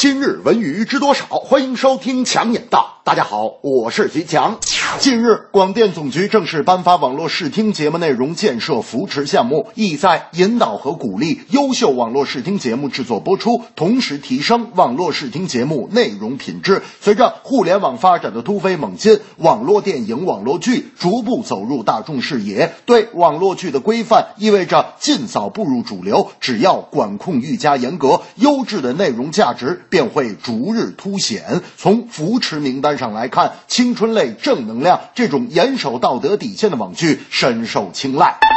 今日文娱知多少？欢迎收听强眼道。大家好，我是徐强。近日，广电总局正式颁发网络视听节目内容建设扶持项目，意在引导和鼓励优秀网络视听节目制作播出，同时提升网络视听节目内容品质。随着互联网发展的突飞猛进，网络电影、网络剧逐步走入大众视野。对网络剧的规范，意味着尽早步入主流。只要管控愈加严格，优质的内容价值。便会逐日凸显。从扶持名单上来看，青春类、正能量这种严守道德底线的网剧深受青睐。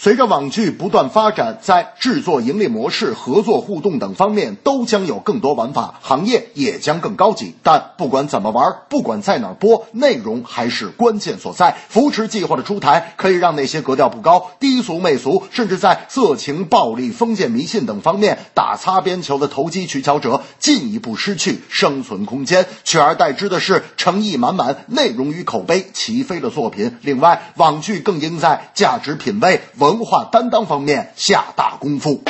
随着网剧不断发展，在制作、盈利模式、合作互动等方面都将有更多玩法，行业也将更高级。但不管怎么玩，不管在哪播，内容还是关键所在。扶持计划的出台，可以让那些格调不高、低俗媚俗，甚至在色情、暴力、封建迷信等方面打擦边球的投机取巧者进一步失去生存空间，取而代之的是诚意满满、内容与口碑齐飞的作品。另外，网剧更应在价值品味文。文化担当方面下大功夫。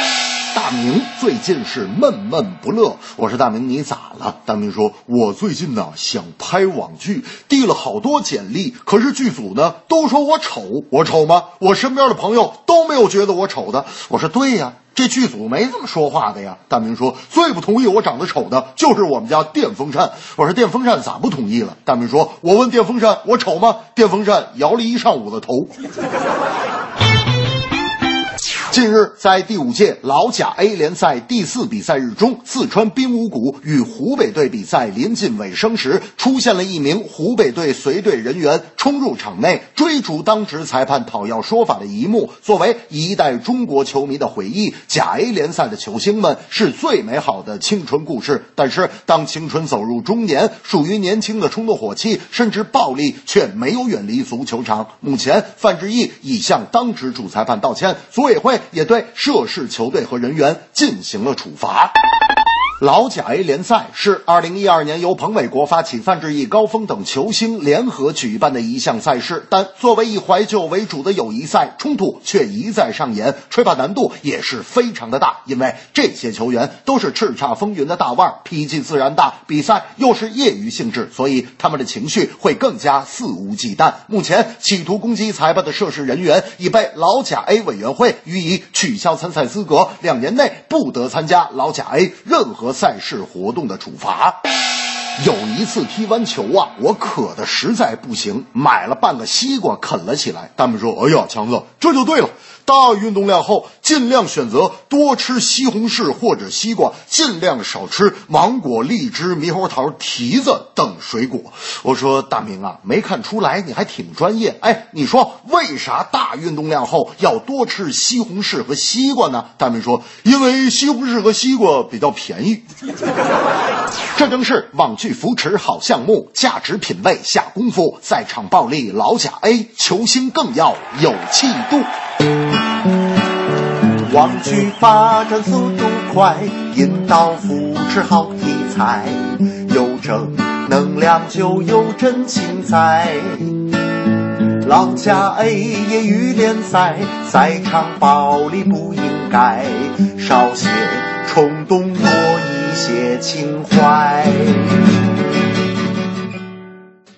大明最近是闷闷不乐。我说大明，你咋了？大明说：“我最近呢想拍网剧，递了好多简历，可是剧组呢都说我丑。我丑吗？我身边的朋友都没有觉得我丑的。”我说：“对呀，这剧组没这么说话的呀。”大明说：“最不同意我长得丑的就是我们家电风扇。”我说：“电风扇咋不同意了？”大明说：“我问电风扇我丑吗？电风扇摇了一上午的头。”近日，在第五届老甲 A 联赛第四比赛日中，四川滨武谷与湖北队比赛临近尾声时，出现了一名湖北队随队人员冲入场内追逐当值裁判讨要说法的一幕。作为一代中国球迷的回忆，甲 A 联赛的球星们是最美好的青春故事。但是，当青春走入中年，属于年轻的冲动、火气，甚至暴力，却没有远离足球场。目前，范志毅已向当值主裁判道歉，组委会。也对涉事球队和人员进行了处罚。老甲 A 联赛是二零一二年由彭伟国发起、范志毅、高峰等球星联合举办的一项赛事，但作为以怀旧为主的友谊赛，冲突却一再上演，吹罚难度也是非常的大。因为这些球员都是叱咤风云的大腕，脾气自然大，比赛又是业余性质，所以他们的情绪会更加肆无忌惮。目前，企图攻击裁判的涉事人员已被老甲 A 委员会予以取消参赛资格，两年内不得参加老甲 A 任何。赛事活动的处罚。有一次踢完球啊，我渴的实在不行，买了半个西瓜啃了起来。他们说：“哎呀，强子，这就对了。大运动量后，尽量选择多吃西红柿或者西瓜，尽量少吃芒果、荔枝、猕猴桃、提子等水果。”我说：“大明啊，没看出来你还挺专业。哎，你说为啥大运动量后要多吃西红柿和西瓜呢？”大明说：“因为西红柿和西瓜比较便宜。”这正是网剧。扶持好项目，价值品味下功夫，在场暴力老甲 A 球星更要有气度。网剧发展速度快，引导扶持好题材，有正能量就有真情在。老甲 A 业余联赛，赛场暴力不应该，少些冲动，多些情怀。